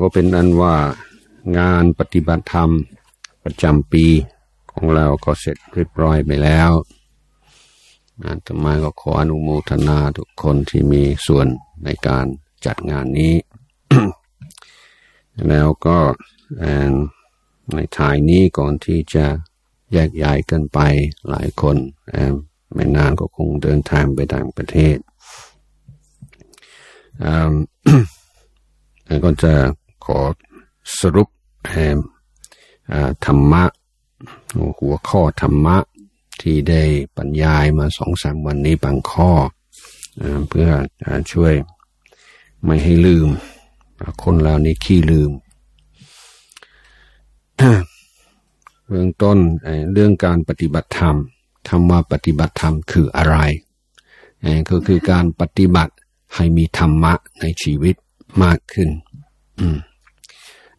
ก็เป็นอันว่างานปฏิบัติธรรมประจำปีของเราก็เสร็จเรียบร้อยไปแล้วอาตมาก็ขออนุโมทนาทุกคนที่มีส่วนในการจัดงานนี้ แล้วก็ในทายนี้ก่อนที่จะแยกย้ายกันไปหลายคน ไม่นานก็คงเดินทางไปต่างประเทศ ก็จะขอสรุปธรรมะ หัวข้อธรรมะที่ได้บรรยายมาสองสามวันนี้บางข้อ เพื่อช่วยไม่ให้ลืม คนเรานี่ขี้ลืม เบื้องต้นเรื่องการปฏิบัติธรรมธรรมาปฏิบัติธรรมคืออะไรก็คือการปฏิบัติให้มีธรรมะในชีวิต มากขึ้น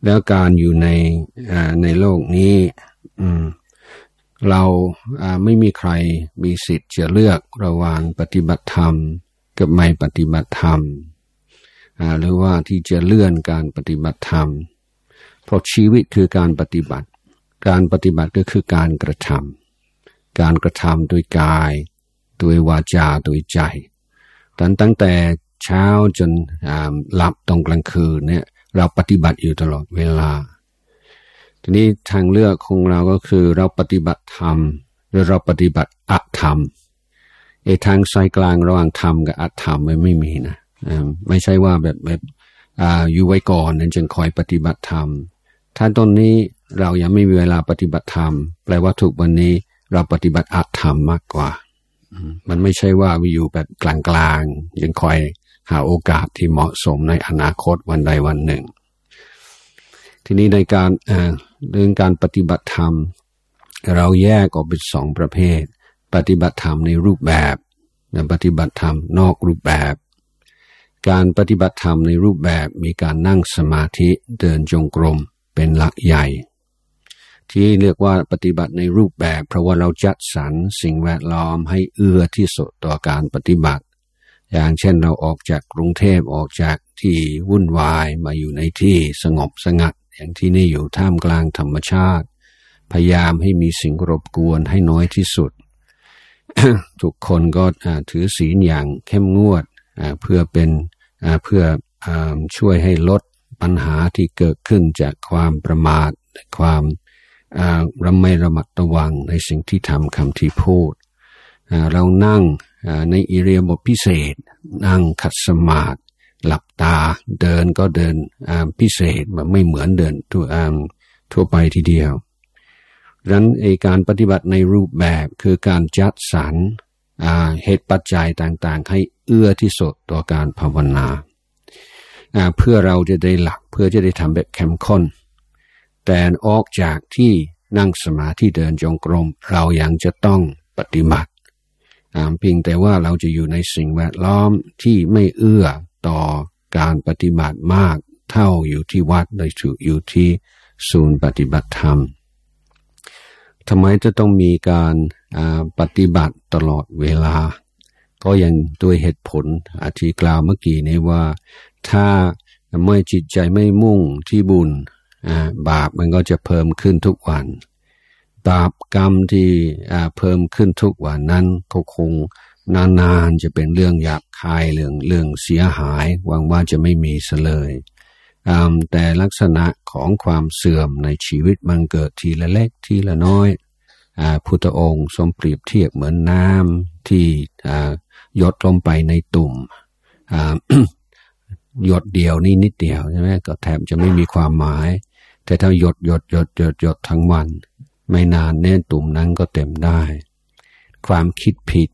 แล้วการอยู่ในในโลกนี้เราไม่มีใครมีสิทธิ์จะเลือกระหว่างปฏิบัติธรรม กับไม่ปฏิบัติธรรมหรือว่าที่จะเลื่อนการปฏิบัติธรรม เพราะชีวิตคือการปฏิบัติ การปฏิบัติก็คือการกระทำการกระทำโดยกายโดยวาจาโดยใจตั้งแต่ เช้าจนหลับตรงกลางคืนเนี่ย เราปฏิบัติอยู่ตลอดเวลา ทีนี้ทางเลือกของเราก็คือเราปฏิบัติธรรมหรือเราปฏิบัติอัตธรรมไอ้ทางสายกลางระหว่างธรรมกับอัตธรรมมันไม่มีนะไม่ใช่ว่าแบบแบบอยู่ไว้ก่อนนั้นจึงคอยปฏิบัติธรรม ถ้าตอนนี้เรายังไม่มีเวลาปฏิบัติธรรม แปลว่าถูกวันนี้เราปฏิบัติอัตธรรมมากกว่า มันไม่ใช่ว่าวิอยู่แบบกลางๆยังคอย หาโอกาสที่เหมาะสมในอนาคตวันใดวันหนึ่ง ทีนี้ในการเรื่องการปฏิบัติธรรม เราแยกออกเป็นสองประเภท ปฏิบัติธรรมในรูปแบบและปฏิบัติธรรมนอกรูปแบบ การปฏิบัติธรรมในรูปแบบมีการนั่งสมาธิเดินจงกรมเป็นหลักใหญ่ ที่เรียกว่าปฏิบัติในรูปแบบ เพราะว่าเราจัดสรรสิ่งแวดล้อมให้เอื้อที่สุดต่อการปฏิบัติ อย่างเช่นเราออกจากกรุงเทพออกจากที่วุ่นวายมาอยู่ในที่สงบสงัด อย่างที่นี่อยู่ท่ามกลางธรรมชาติ พยายามให้มีสิ่งรบกวนให้น้อยที่สุด ทุกคนก็ถือศีลอย่างเข้มงวดเพื่อเป็นเพื่อช่วยให้ลดปัญหาที่เกิดขึ้นจากความประมาทความระไม่ระมัดระวังในสิ่งที่ทำคำที่พูด เรานั่ง ในอิเรียบทพิเศษ นั่งขัดสมาธิหลับตาเดินก็เดินพิเศษไม่เหมือนเดินทั่วทั่วไปทีเดียวดังนั้นการปฏิบัติในรูปแบบคือการจัดสรรเหตุปัจจัยต่างๆ ให้เอื้อที่สุดต่อการภาวนาเพื่อเราจะได้หลักเพื่อจะได้ทำแบบเข้มข้นแต่ออกจากที่นั่งสมาธิเดินจงกรม เรายังจะต้องปฏิบัติ เพียงแต่ว่าเราจะอยู่ในสิ่งแวดล้อมที่ไม่เอื้อต่อการปฏิบัติมากเท่าอยู่ที่วัดโดยถูกอยู่ที่ศูนย์ปฏิบัติธรรมทำไมจะต้องมีการปฏิบัติตลอดเวลา ก็ยังด้วยเหตุผลอธิกล่าวเมื่อกี้นี้ว่า ถ้าไม่จิตใจไม่มุ่งที่บุญบาปมันก็จะเพิ่มขึ้นทุกวัน บาปกรรมที่เพิ่มขึ้นทุกวันนั้นก็คงนานๆจะเป็นเรื่องหยาบคายเรื่องเรื่องเสียหายหวังว่าจะไม่มีเสลยแต่ลักษณะของความเสื่อมในชีวิตมันเกิดทีละเล็กทีละน้อยพุทธองค์ทรงเปรียบเทียบเหมือนน้ำที่หยดลงไปในตุ่มหยดเดียวนี่นิดเดียวใช่ไหมก็แทบจะไม่มีความหมาย แต่ถ้าหยดหยดหยดหยดหยดทั้งวัน ไม่นานเน่ตุ่มนั้นก็เต็มได้ ความคิดผิด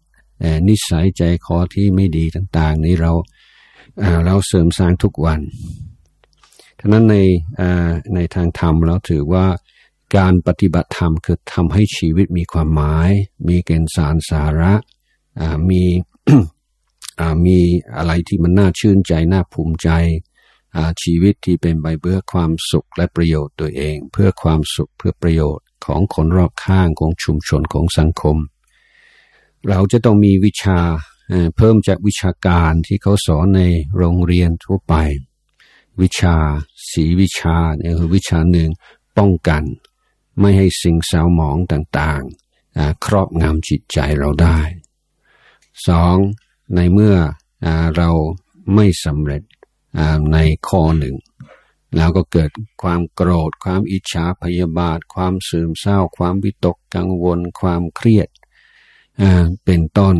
นิสัยใจคอที่ไม่ดีต่าง ๆ นี้เราเราเสริมสร้างทุกวันฉะนั้นในในทางธรรมเราถือว่าการปฏิบัติธรรมคือทำให้ชีวิตมีความหมาย มีเกณฑ์สารสาระมีมีอะไรที่มันน่าชื่นใจน่าภูมิใจชีวิตที่เป็นไปเพื่อความสุขและประโยชน์ตัวเอง เพื่อความสุขเพื่อประโยชน์ ของคนรอบข้างของชุมชนของสังคม เราจะต้องมีวิชาเพิ่มจากวิชาการที่เขาสอนในโรงเรียนทั่วไป วิชาสีวิชาเนี่ยคือวิชาหนึ่งป้องกัน ไม่ให้สิ่งเศร้าหมองต่างๆ ครอบงำจิตใจเราได้สองในเมื่อเราไม่สำเร็จในข้อหนึ่ง แล้วก็เกิดความโกรธ ความอิจฉาพยาบาท ความซึมเศร้า ความวิตกกังวล ความเครียดเป็นต้น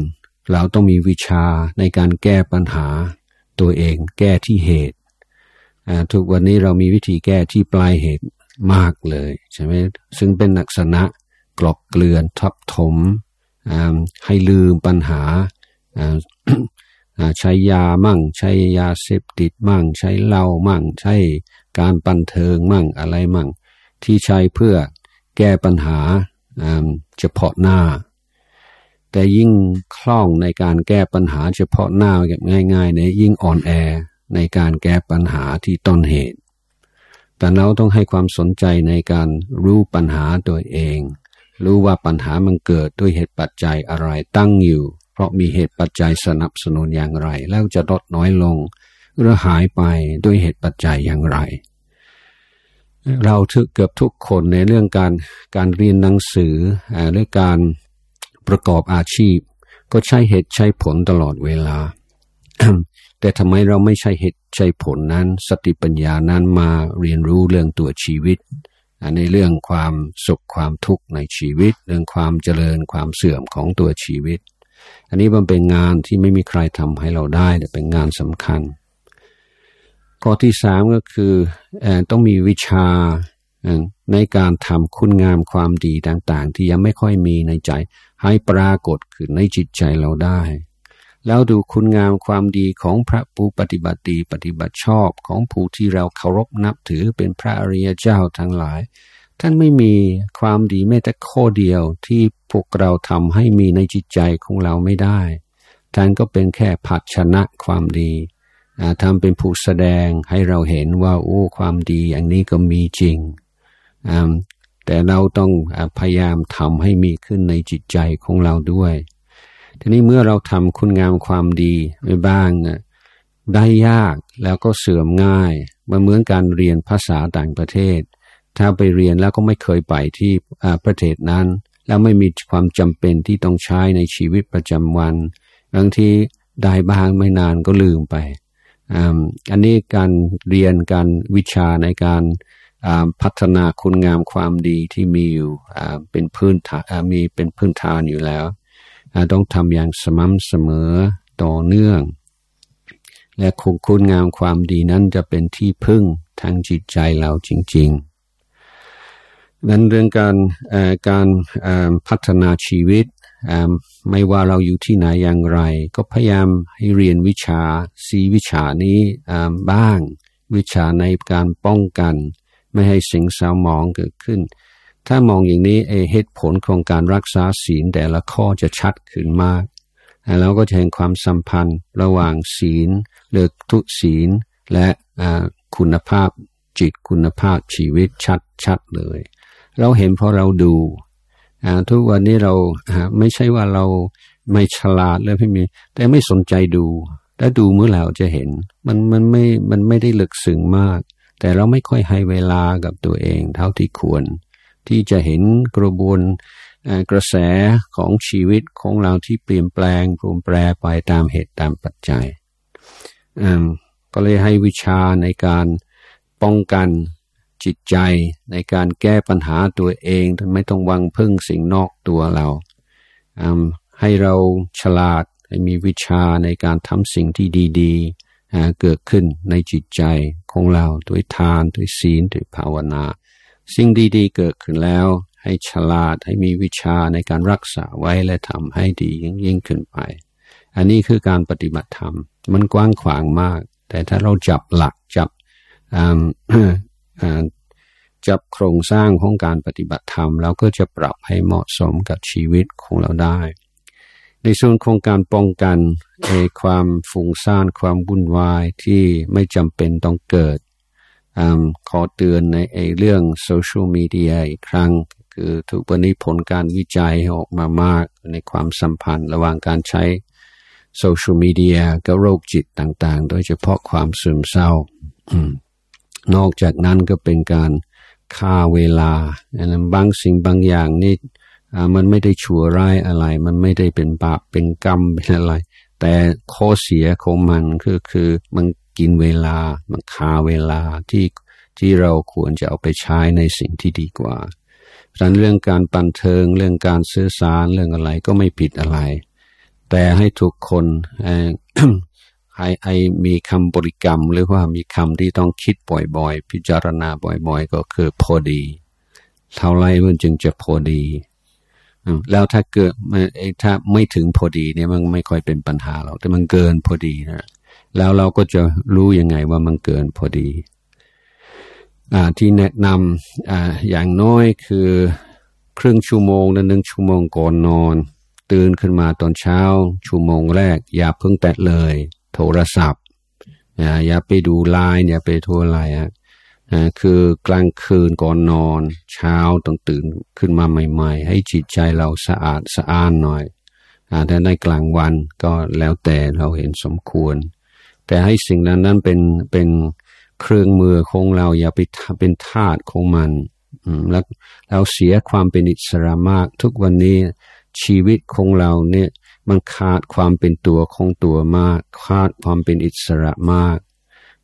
เราต้องมีวิชาในการแก้ปัญหาตัวเองแก้ที่เหตุทุกวันนี้เรามีวิธีแก้ที่ปลายเหตุมากเลยใช่ไหมซึ่งเป็นลักษณะกลบเกลื่อนทับถมให้ลืมปัญหาใช้ยามั่ง ใช้ยาเสพติดมั่ง ใช้เหล้ามั่ง ใช้ การบันเทิงมั่งอะไรมั่ง ที่ใช้เพื่อแก้ปัญหาเฉพาะหน้า แต่ยิ่งคล่องในการแก้ปัญหาเฉพาะหน้าแบบง่ายๆเนี่ยยิ่งอ่อนแอในการแก้ปัญหาที่ต้นเหตุ แต่เราต้องให้ความสนใจในการรู้ปัญหาตัวเอง รู้ว่าปัญหามันเกิดด้วยเหตุปัจจัยอะไรตั้งอยู่ เพราะมีเหตุปัจจัยสนับสนุนอย่างไร แล้วจะลดน้อยลง หรือหายไปด้วยเหตุปัจจัยอย่างไร เราทึกเกือบทุกคนในเรื่องการการเรียนหนังสือหรือการประกอบอาชีพ ก็ใช้เหตุใช้ผลตลอดเวลา แต่ทำไมเราไม่ใช่เหตุใช่ผลนั้น สติปัญญานั้นมาเรียนรู้เรื่องตัวชีวิตในเรื่องความสุขความทุกข์ในชีวิต เรื่องความเจริญความเสื่อมของตัวชีวิต อันนี้มันเป็นงานที่ไม่มีใครทำให้เราได้แต่เป็นงานสำคัญ ข้อที่สามก็คือต้องมีวิชาในการทำคุณงามความดีต่างๆ ที่ยังไม่ค่อยมีในใจ ให้ปรากฏขึ้นในจิตใจเราได้ แล้วดูคุณงามความดีของพระผู้ปฏิบัติดีปฏิบัติชอบของผู้ที่เราเคารพนับถือเป็นพระอริยเจ้าทั้งหลาย ท่านไม่มีความดีแม้แต่ข้อเดียวที่พวกเราทำให้มีในจิตใจของเราไม่ได้ ท่านก็เป็นแค่ผัดชนะความดี ทำเป็นผู้แสดงให้เราเห็นว่าโอ้ความดีอย่างนี้ก็มีจริง แต่เราต้องพยายามทำให้มีขึ้นในจิตใจของเราด้วย ทีนี้เมื่อเราทำคุณงามความดีไปบ้างนะได้ยากแล้วก็เสื่อมง่ายมันเหมือนการเรียนภาษาต่างประเทศ ถ้าไปเรียนแล้วก็ไม่เคยไปที่ประเทศนั้น แล้วไม่มีความจำเป็นที่ต้องใช้ในชีวิตประจำวัน บางทีได้บ้างไม่นานก็ลืมไป อันนี้การเรียนการวิชาในการพัฒนาคุณงามความดีที่มีอยู่เป็นพื้นฐานมีเป็นพื้นฐานอยู่แล้ว ต้องทำอย่างสม่ำเสมอต่อเนื่อง และคงคุณงามความดีนั้นจะเป็นที่พึ่งทางจิตใจเราจริงๆนั้นเรื่องการการพัฒนาชีวิต ไม่ว่าเราอยู่ที่ไหนอย่างไร ก็พยายามให้เรียนวิชาสีวิชานี้บ้าง วิชาในการป้องกัน ไม่ให้สิ่งเศร้าหมองเกิดขึ้น ถ้ามองอย่างนี้เหตุผลของการรักษาศีลแต่ละข้อจะชัดขึ้นมากแล้วก็จะเห็นความสัมพันธ์ระหว่างศีลเลือกทุศีลและคุณภาพจิตคุณภาพชีวิตชัดชัดเลย เราเห็นเพราะเราดู ทุกวันนี้เราไม่ใช่ว่าเราไม่ฉลาดเลยไม่มี แต่ไม่สนใจดูถ้าดูเมื่อไหร่จะเห็น มันมันไม่มันไม่ได้ลึกซึ้งมาก แต่เราไม่ค่อยให้เวลากับตัวเอง เท่าที่ควร ที่จะเห็นกระบวนกระแสของชีวิตของเราที่เปลี่ยนแปลงปรุงแปรไปตามเหตุตามปัจจัยก็เลยให้วิชาในการป้องกัน จิตใจในการแก้ปัญหาตัวเองไม่ต้องวังพึ่งสิ่งนอกตัวเราให้เราฉลาดให้มีวิชาในการทำสิ่งที่ดีๆ เกิดขึ้นในจิตใจของเราด้วยทานด้วยศีลด้วยภาวนา สิ่งดีๆ เกิดขึ้นแล้ว ให้ฉลาดให้มีวิชาในการรักษาไว้และทำให้ดียิ่งยิ่งขึ้นไป อันนี้คือการปฏิบัติธรรม มันกว้างขวางมาก แต่ถ้าเราจับหลักจับ จับโครงสร้างของการปฏิบัติธรรมเราก็จะปรับให้เหมาะสมกับชีวิตของเราได้ ในส่วนของการป้องกันความฟุ้งซ่านความวุ่นวายที่ไม่จำเป็นต้องเกิดขอเตือนในเรื่องโซเชียลมีเดียอีกครั้ง คือทุกวันนี้ผลการวิจัยออกมามากในความสัมพันธ์ระหว่างการใช้โซเชียลมีเดียกับโรคจิตต่างๆ โดยเฉพาะความซึมเศร้า นอกจากนั้นก็เป็นการฆ่าเวลาบางสิ่งบางอย่างนี่มันไม่ได้ชั่วร้ายอะไร มันไม่ได้เป็นบาปเป็นกรรมเป็นอะไร แต่ข้อเสียของมันคือคือมันกินเวลา มันคาเวลาที่ที่เราควรจะเอาไปใช้ในสิ่งที่ดีกว่าดังนั้นเรื่องการปันเทิง เรื่องการซื้อสารเรื่องอะไรก็ไม่ผิดอะไร แต่ให้ทุกคน ให้ให้มีคำบริกรรม หรือว่ามีคำที่ต้องคิดบ่อยๆ พิจารณาบ่อยๆ ก็คือพอดีเท่าไรมันจึงจะพอดี แล้วถ้าเกิดถ้าไม่ถึงพอดีเนี่ยมันไม่ค่อยเป็นปัญหาหรอกแต่มันเกินพอดีนะแล้วเราก็จะรู้ยังไงว่ามันเกินพอดีอที่แนะนำออย่างน้อยคือครึ่งชั่วโมงหรือหนึ่งชั่วโมงก่อนนอน ตื่นขึ้นมาตอนเช้า ชั่วโมงแรก อย่าเพิ่งแตะเลย โทรศัพท์อย่าไปดูไลน์อย่าไปโทรอะไรอะคือกลางคืนก่อนนอน เช้าต้องตื่นขึ้นมาใหม่ ๆ ให้จิตใจเราสะอาดสะอ้านหน่อยถ้าในกลางวันก็แล้วแต่เราเห็นสมควร แต่ให้สิ่งนั้นนั้นเป็นเป็นเครื่องมือของเราอย่าไปเป็นทาสของมันแล้วเราเสียความเป็นอิสระมาก ทุกวันนี้ชีวิตของเราเนี่ย มันขาดความเป็นตัวของตัวมาก ขาดความเป็นอิสระมาก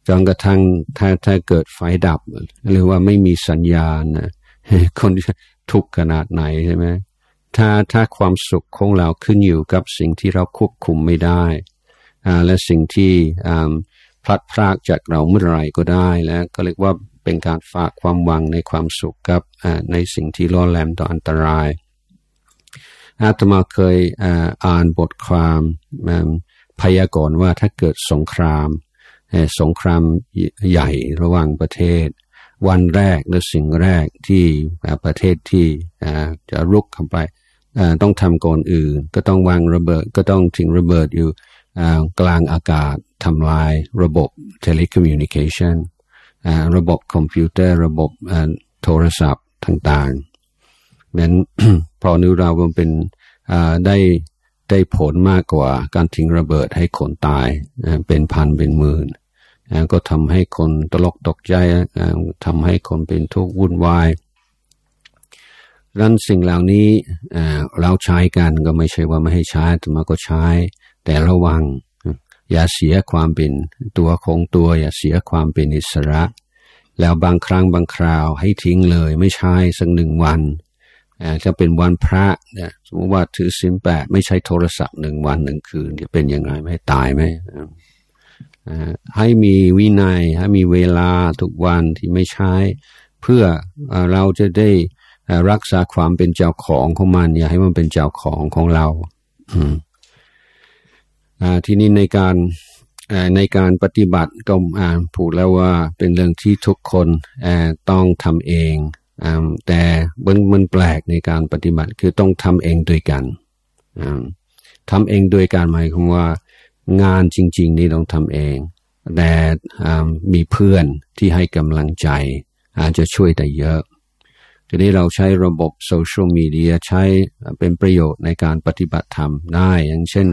จนกระทั่งถ้าถ้าเกิดไฟดับ หรือว่าไม่มีสัญญาณนะคนทุกข์ขนาดไหนใช่ไหมถ้าถ้าความสุขของเราขึ้นอยู่กับสิ่งที่เราควบคุมไม่ได้ และสิ่งที่พลัดพรากจากเราเมื่อไรก็ได้แล้วก็เรียกว่าเป็นการฝากความหวังในความสุขกับในสิ่งที่ล่อแหลมต่ออันตราย อาตมาเคยอ่านบทความพยากรณ์ว่าถ้าเกิดสงคราม สงครามใหญ่ระหว่างประเทศ วันแรกหรือสิ่งแรกที่ประเทศที่จะรุกเข้าไปต้องทำก่อนอื่น ก็ต้องวางระเบิดก็ต้องทิ้งระเบิดอยู่กลางอากาศทำลายระบบ telecommunication ระบบคอมพิวเตอร์ ระบบโทรศัพท์ต่างๆ นั้นพอนิวเราเป็นได้ได้ผลมากกว่าการทิ้งระเบิดให้คนตายเป็นพันเป็นหมื่นก็ทำให้คนตระหนกตกใจทำให้คนเป็นทุกข์วุ่นวายดังสิ่งเหล่านี้เราใช้กันก็ไม่ใช่ว่าไม่ให้ใช้แต่มาก็ใช้ แต่ระวัง อย่าเสียความเป็นตัวของตัว อย่าเสียความเป็นอิสระ แล้วบางครั้งบางคราวให้ทิ้งเลย ไม่ใช่สักหนึ่งวัน จะเป็นวันพระเนี่ยสมมติว่าถือสินแปดไม่ใช่โทรศัพท์หนึ่งวันหนึ่งคืนจะเป็นยังไงไม่ตายไหมให้มีวินัยให้มีเวลาทุกวันที่ไม่ใช้ เพื่อเราจะได้รักษาความเป็นเจ้าของของมัน อย่าให้มันเป็นเจ้าของของเราทีนี้ในการในการปฏิบัติก็ผูดแล้วว่าเป็นเรื่องที่ทุกคนต้องทำเอง แต่มันมันแปลกในการปฏิบัติคือต้องทำเองด้วยกันทำเองด้วยการหมายความว่า งานจริง ๆ นี่ต้องทำเอง แต่มีเพื่อนที่ให้กำลังใจ อาจจะช่วยได้เยอะทีนี้เราใช้ระบบโซเชียลมีเดียใช้เป็นประโยชน์ในการปฏิบัติธรรมได้อย่างเช่น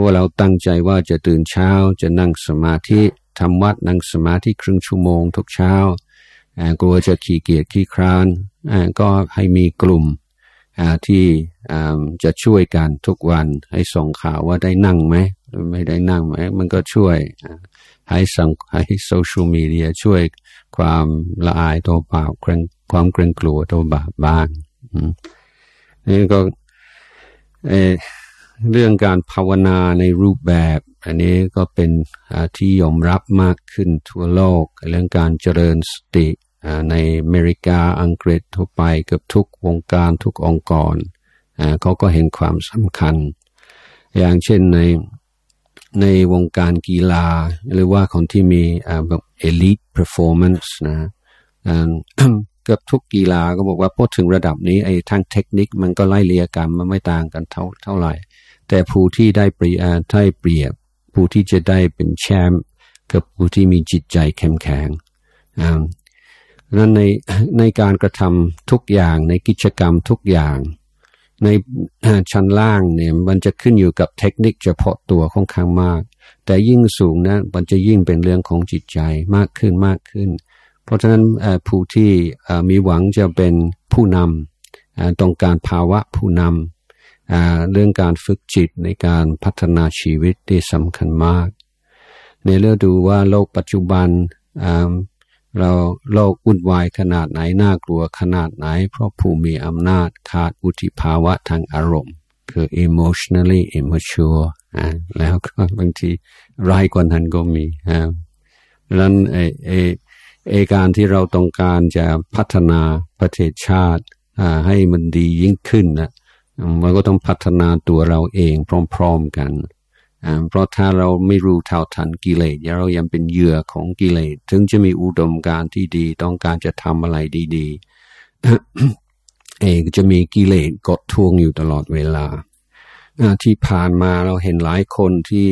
ว่าเราตั้งใจว่าจะตื่นเช้าจะนั่งสมาธิทำวัดนั่งสมาธิครึ่งชั่วโมงทุกเช้า กลัวจะขี้เกียจขี้คร้านก็ให้มีกลุ่มที่จะช่วยกันทุกวันให้ส่งข่าวว่าได้นั่งไหมหรือไม่ได้นั่งไหมมันก็ช่วยให้สังให้โซเชียลมีเดียช่วยความละอายตัวบาปความเกรงกลัวตัวบาปบ้างนี่ก็เเรื่องการภาวนาในรูปแบบ อันนี้ก็เป็นที่ยอมรับมากขึ้นทั่วโลก เรื่องการเจริญสติ ในอเมริกาอังกฤษทั่วไปเกือบทุกวงการทุกองค์กรเขาก็เห็นความสำคัญ อย่างเช่นในในวงการกีฬา หรือว่าคนที่มีแบบ elite performance นะเกือบทุกกีฬาก็บอกว่าพอถึงระดับนี้ไอ้ทางเทคนิคมันก็ไล่เลียกันมันไม่ต่างกันเท่าเท่าไหร่ แต่ผู้ที่ได้เปรียได้เปรียบ ผู้ที่จะได้เป็นแชมป์กับผู้ที่มีจิตใจแข็งแข็ง นั้นในในการกระทำทุกอย่างในกิจกรรมทุกอย่าง ในชั้นล่างเนี่ยมันจะขึ้นอยู่กับเทคนิคเฉพาะตัวของข้างมาก แต่ยิ่งสูงนะมันจะยิ่งเป็นเรื่องของจิตใจมากขึ้นมากขึ้น เพราะฉะนั้นผู้ที่มีหวังจะเป็นผู้นำต้องการภาวะผู้นำเรื่องการฝึกจิตในการพัฒนาชีวิตที่สำคัญมาก ในเรื่องดูว่าโลกปัจจุบัน เราโลกวุ่นวายขนาดไหนน่ากลัวขนาดไหน เพราะผู้มีอำนาจขาดอุทิภาวะทางอารมณ์ คือ emotionally immature แล้วก็บางทีร้ายกว่านั้นก็มีดังนั้นเอเอเอการที่เราต้องการจะพัฒนาประเทศชาติให้มันดียิ่งขึ้นนะมันก็ต้องพัฒนาตัวเราเองพร้อม ๆกัน เพราะถ้าเราไม่รู้เท่าทันกิเลสเรายังเป็นเหยื่อของกิเลสถึงจะมีอุดมการที่ดี ต้องการจะทำอะไรดีๆเองจะมีกิเลสกดทวงอยู่ตลอดเวลาที่ผ่านมาเราเห็นหลายคนที่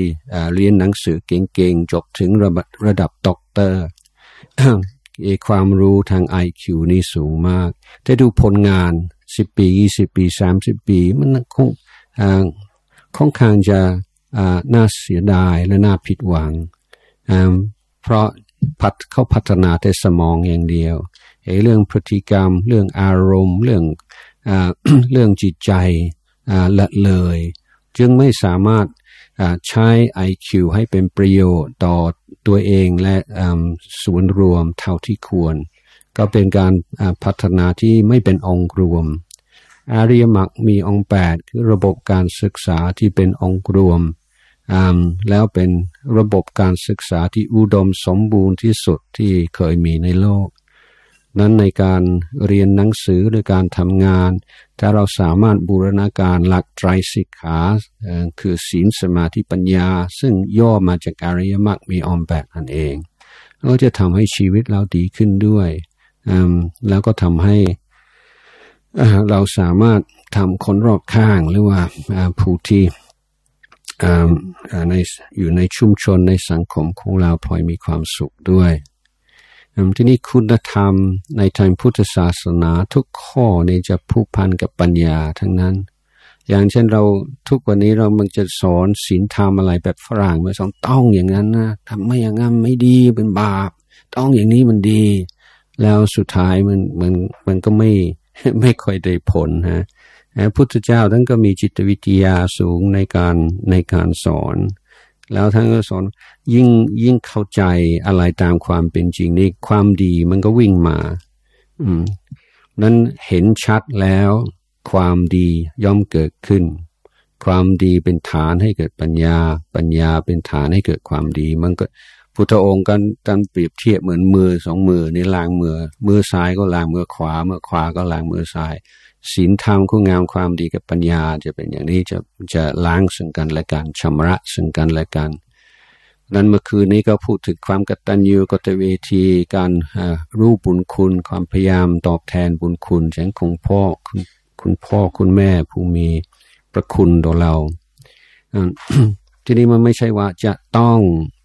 เรียนหนังสือเก่งๆ จบถึงระระดับด็อกเตอร์ความรู้ทางไอคิวนี่สูงมากถ้าดูผลงานสิบปียี่สิบปีสามสิบปี มันคงค่อนข้างจะ น่าเสียดายและน่าผิดหวัง เพราะพัดเขาพัฒนาแต่สมองอย่างเดียวไอ้เรื่องพฤติกรรม เรื่องอารมณ์ เรื่องอเรื่องจิตใจละเลย จึงไม่สามารถใช้ IQ ให้เป็นประโยชน์ต่อตัวเองและส่วนรวมเท่าที่ควร ก็เป็นการพัฒนาที่ไม่เป็นองค์รวมอาริยมรรคมีองค์แปดคือระบบการศึกษาที่เป็นองค์รวม แล้วเป็นระบบการศึกษาที่อุดมสมบูรณ์ที่สุดที่เคยมีในโลก นั้นในการเรียนหนังสือหรือการทำงาน ถ้าเราสามารถบูรณาการหลักไตรสิกขาคือศีลสมาธิปัญญา ซึ่งย่อมาจากอริยมรรคมีอมแปดนั่นเองก็จะทำให้ชีวิตเราดีขึ้นด้วย แล้วก็ทำให้เราสามารถทำคนรอบข้างหรือว่าผู้ที่ ในอยู่ในชุมชนในสังคมของเราพลอยมีความสุขด้วยที่นี่คุณธรรมในทางพุทธศาสนาทุกข้อนี่จะผูกพันกับปัญญาทั้งนั้น อย่างเช่นเราทุกวันนี้เรามันจะสอนศีลธรรมอะไรแบบฝรั่งมาสอนต้องอย่างนั้นนะทำไม่อย่างนั้นไม่ดีเป็นบาป ต้องอย่างนี้มันดี แล้วสุดท้ายมันมันมันก็ไม่ไม่ค่อยได้ผลฮะพระ พุทธเจ้าท่านก็มีจิตวิทยาสูงในการในการสอน แล้วท่านก็สอนยิ่งยิ่งเข้าใจอะไรตามความเป็นจริงนี่ความดีมันก็วิ่งมา อืมนั้นเห็นชัดแล้ว ความดีย่อมเกิดขึ้น ความดีเป็นฐานให้เกิดปัญญา ปัญญาเป็นฐานให้เกิดความดี มันก็พุทธองค์กันกันเปรียบเทียบเหมือนมือสองมือนี่ล้างมือมือซ้ายก็ล้างมือขวามือขวาก็ล้างมือซ้าย ศีลธรรมคุณงามความดีกับปัญญา จะเป็นอย่างนี้จะจะล้างซึ่งกันและกันชำระซึ่งกันและกันนั้นเมื่อคืนนี้ก็พูดถึงความกตัญญูกตเวที การรู้บุญคุณ ความพยายามตอบแทนบุญคุณแสงของพ่อคุณคุณพ่อคุณแม่ผู้มีประคุณต่อเราทีนี้มันไม่ใช่ว่าจะต้อง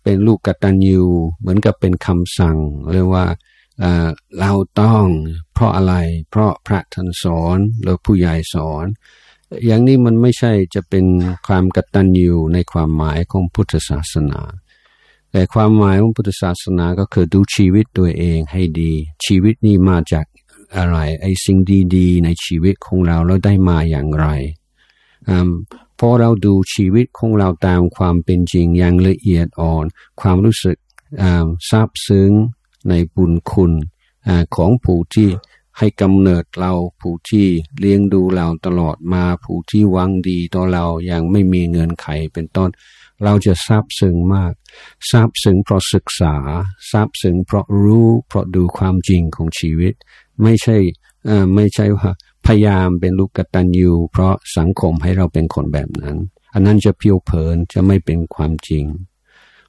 เป็นลูกกตัญญูเหมือนกับเป็นคำสั่งเรียกว่า เราต้องเพราะอะไร เพราะพระท่านสอนหรือผู้ใหญ่สอน อย่างนี้มันไม่ใช่จะเป็นความกตัญญูในความหมายของพุทธศาสนา แต่ความหมายของพุทธศาสนาก็คือดูชีวิตตัวเองให้ดี ชีวิตนี้มาจากอะไรไอ้สิ่งดีๆ ในชีวิตของเราแล้วได้มาอย่างไรพอเราดูชีวิตของเราตามความเป็นจริงอย่างละเอียดอ่อน ความรู้สึกซาบซึ้ง ในบุญคุณของผู้ที่ให้กำเนิดเราผู้ที่เลี้ยงดูเราตลอดมาผู้ที่วังดีต่อเราอย่างไม่มีเงินไขเป็นต้น เราจะซาบซึ้งมากซาบซึ้งเพราะศึกษาซาบซึ้งเพราะรู้เพราะดูความจริงของชีวิต ไม่ใช่ไม่ใช่ว่าพยายามเป็นลูกกตัญญูเพราะสังคมให้เราเป็นคนแบบนั้น อันนั้นจะเพียวเพลินจะไม่เป็นความจริง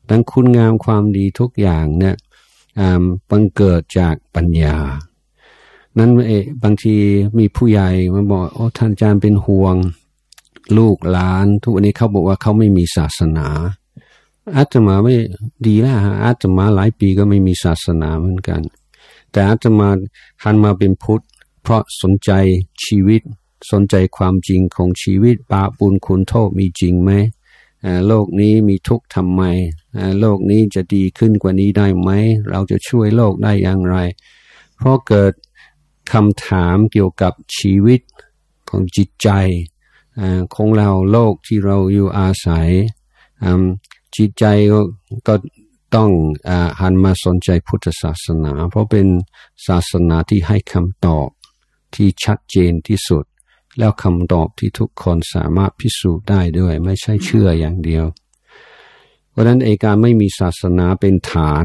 ดังคุณงามความดีทุกอย่างเนี่ย บังเกิดจากปัญญา นั้นเอบางทีมีผู้ใหญ่มาบอกโอ้ท่านอาจารย์เป็นห่วง ลูกหลาน ทุกวันนี้เขาบอกว่าเขาไม่มีศาสนา อาตมาไม่ดีแล้วฮะอาตมาหลายปีก็ไม่มีศาสนาเหมือนกัน แต่อาตมาหันมาเป็นพุทธ เพราะสนใจชีวิต สนใจความจริงของชีวิตบาปุญคุณโทษมีจริงไหม โลกนี้มีทุกข์ทำไม โลกนี้จะดีขึ้นกว่านี้ได้ไหม เราจะช่วยโลกได้อย่างไร เพราะเกิดคำถามเกี่ยวกับชีวิตของจิตใจของเราโลกที่เราอยู่อาศัย จิตใจก็ต้องหันมาสนใจพุทธศาสนา เพราะเป็นศาสนาที่ให้คำตอบที่ชัดเจนที่สุด แล้วคำตอบที่ทุกคนสามารถพิสูจน์ได้ด้วย ไม่ใช่เชื่ออย่างเดียว เพราะฉะนั้นเอการไม่มีศาสนาเป็นฐาน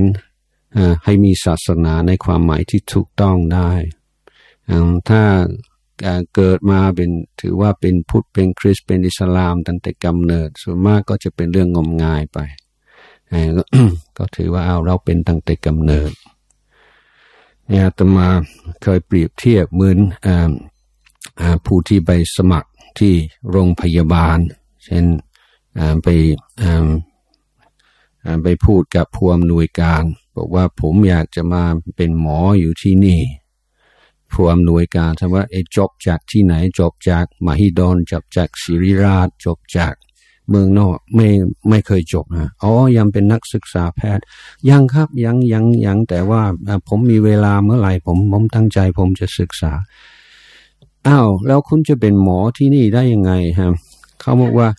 ให้มีศาสนาในความหมายที่ถูกต้องได้ถ้าเกิดมาเป็นถือว่าเป็นพุทธเป็นคริสเป็นอิสลามตั้งแต่กำเนิด ส่วนมากก็จะเป็นเรื่องงมงายไปก็ถือว่าเอาเราเป็นตั้งแต่กำเนิดเนี่ยตมาเคยเปรียบเทียบเหมือน ผู้ที่ไปสมัครที่โรงพยาบาล เช่นไปไปพูดกับผู้อำนวยการ บอกว่าผมอยากจะมาเป็นหมออยู่ที่นี่ ผู้อำนวยการถามว่าไอ้จบจากที่ไหนจบจากมหิดลจบจากศิริราชจบจากเมืองนอกไม่ไม่เคยจบนะอ๋อยังเป็นนักศึกษาแพทย์ ยังครับยังยังยังแต่ว่าผมมีเวลาเมื่อไหร่ผมผมตั้งใจผมจะศึกษา อ้าวแล้วคุณจะเป็นหมอที่นี่ได้ยังไงฮะเขาบอกว่า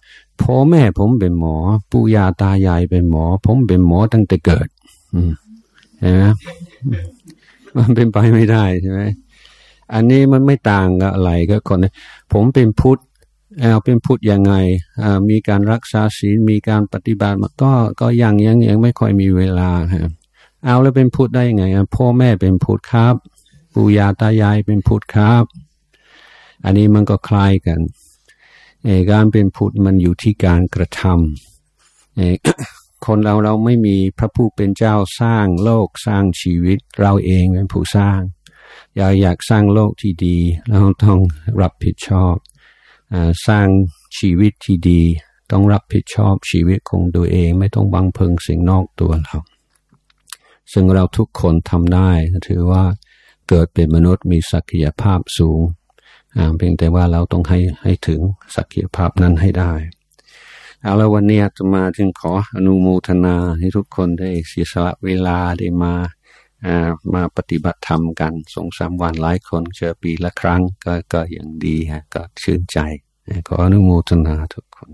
พ่อแม่ผมเป็นหมอ ปู่ย่าตายายเป็นหมอ ผมเป็นหมอตั้งแต่เกิด อืมเห็นไหมมันเป็นไปไม่ได้ใช่ไหมอันนี้มันไม่ต่างกับอะไรก็คนผมเป็นพุทธเอาเป็นพุทธยังไงมีการรักษาศีลมีการปฏิบัติก็ก็ยังยังยังไม่ค่อยมีเวลาครับเอาแล้วเป็นพุทธได้ยังไงพ่อแม่เป็นพุทธครับ ปู่ย่าตายายเป็นพุทธครับ อันนี้มันก็คล้ายกันการเป็นพุทธมันอยู่ที่การกระทำคนเราเราไม่มีพระผู้เป็นเจ้าสร้างโลกสร้างชีวิต เราเองเป็นผู้สร้างอยากอยากสร้างโลกที่ดี เราต้องรับผิดชอบอสร้างชีวิตที่ดี ต้องรับผิดชอบชีวิตของตัวเองไม่ต้องบังเพิงสิ่งนอกตัวเรา ซึ่งเราทุกคนทำได้ถือว่าเกิดเป็นมนุษย์มีศักยภาพสูง เพียงแต่ว่าเราต้องให้ให้ถึงศักยภาพนั้นให้ได้ เอาแล้ววันนี้จะมาจึงขออนุโมทนาให้ทุกคนได้เสียสละเวลาได้มามาปฏิบัติธรรมกันสองสามวันหลายคนเจอปีละครั้งก็ก็อย่างดีฮะก็ชื่นใจ ขออนุโมทนาทุกคน